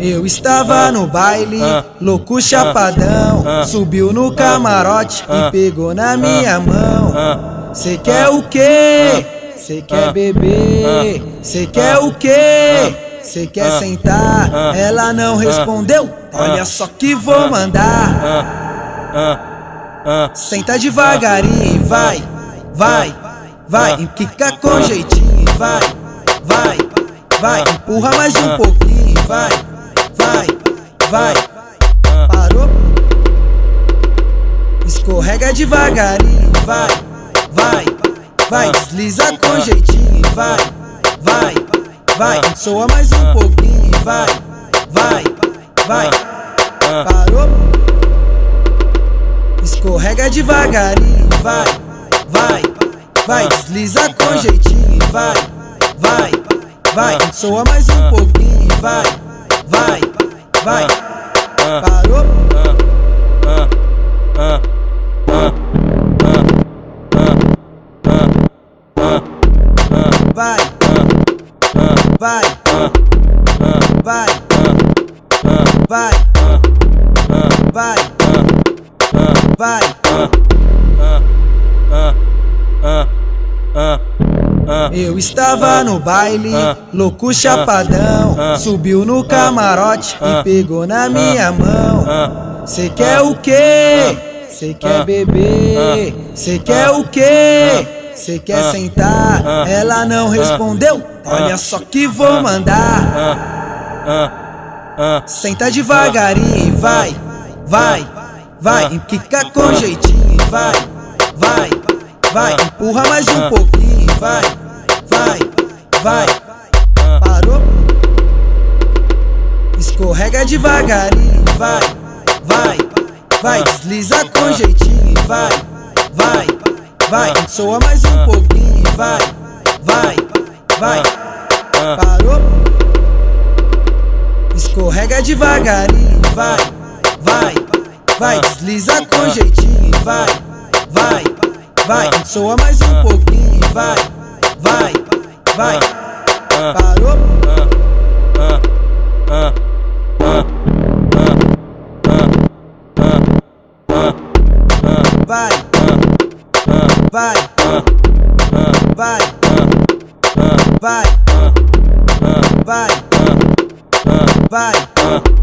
Eu estava no baile, louco chapadão. Subiu no camarote e pegou na minha mão. Cê quer o quê? Cê quer beber? Cê quer o quê? Cê quer sentar? Ela não respondeu. Olha só que vou mandar. Senta devagarinho, vai, vai, vai. Quica com jeitinho, vai, vai, vai. Empurra mais um pouquinho, vai, vai, vai. Parou? Escorrega devagarinho, vai, vai, vai. Desliza com jeitinho, vai, vai, vai. Soa mais um pouquinho, vai, vai, vai. Parou? Escorrega devagarinho, vai, vai, vai. Desliza com jeitinho, vai, vai, vai. Soa mais um pouquinho, vai, vai, vai. Parou? Vai, vai, vai, vai, vai, vai. Eu estava no baile, louco chapadão. Subiu no camarote e pegou na minha mão. Cê quer o quê? Cê quer beber? Cê quer o quê? Cê quer sentar? Ela não respondeu. Olha só que vou mandar. Senta devagarinho, vai, vai, vai. Quica com jeitinho, vai, vai, vai. Empurra mais um pouquinho, vai, vai, vai. Parou? Escorrega devagarinho, vai, vai, vai. Desliza com jeitinho, vai, vai, vai. Soa mais um pouquinho, vai, vai, vai. Parou? Escorrega devagarinho, vai, vai, vai. Desliza com jeitinho, vai, vai, vai. Soa mais um pouquinho, vai, vai, vai. Parou? Vai, vai, vai, vai, vai, vai.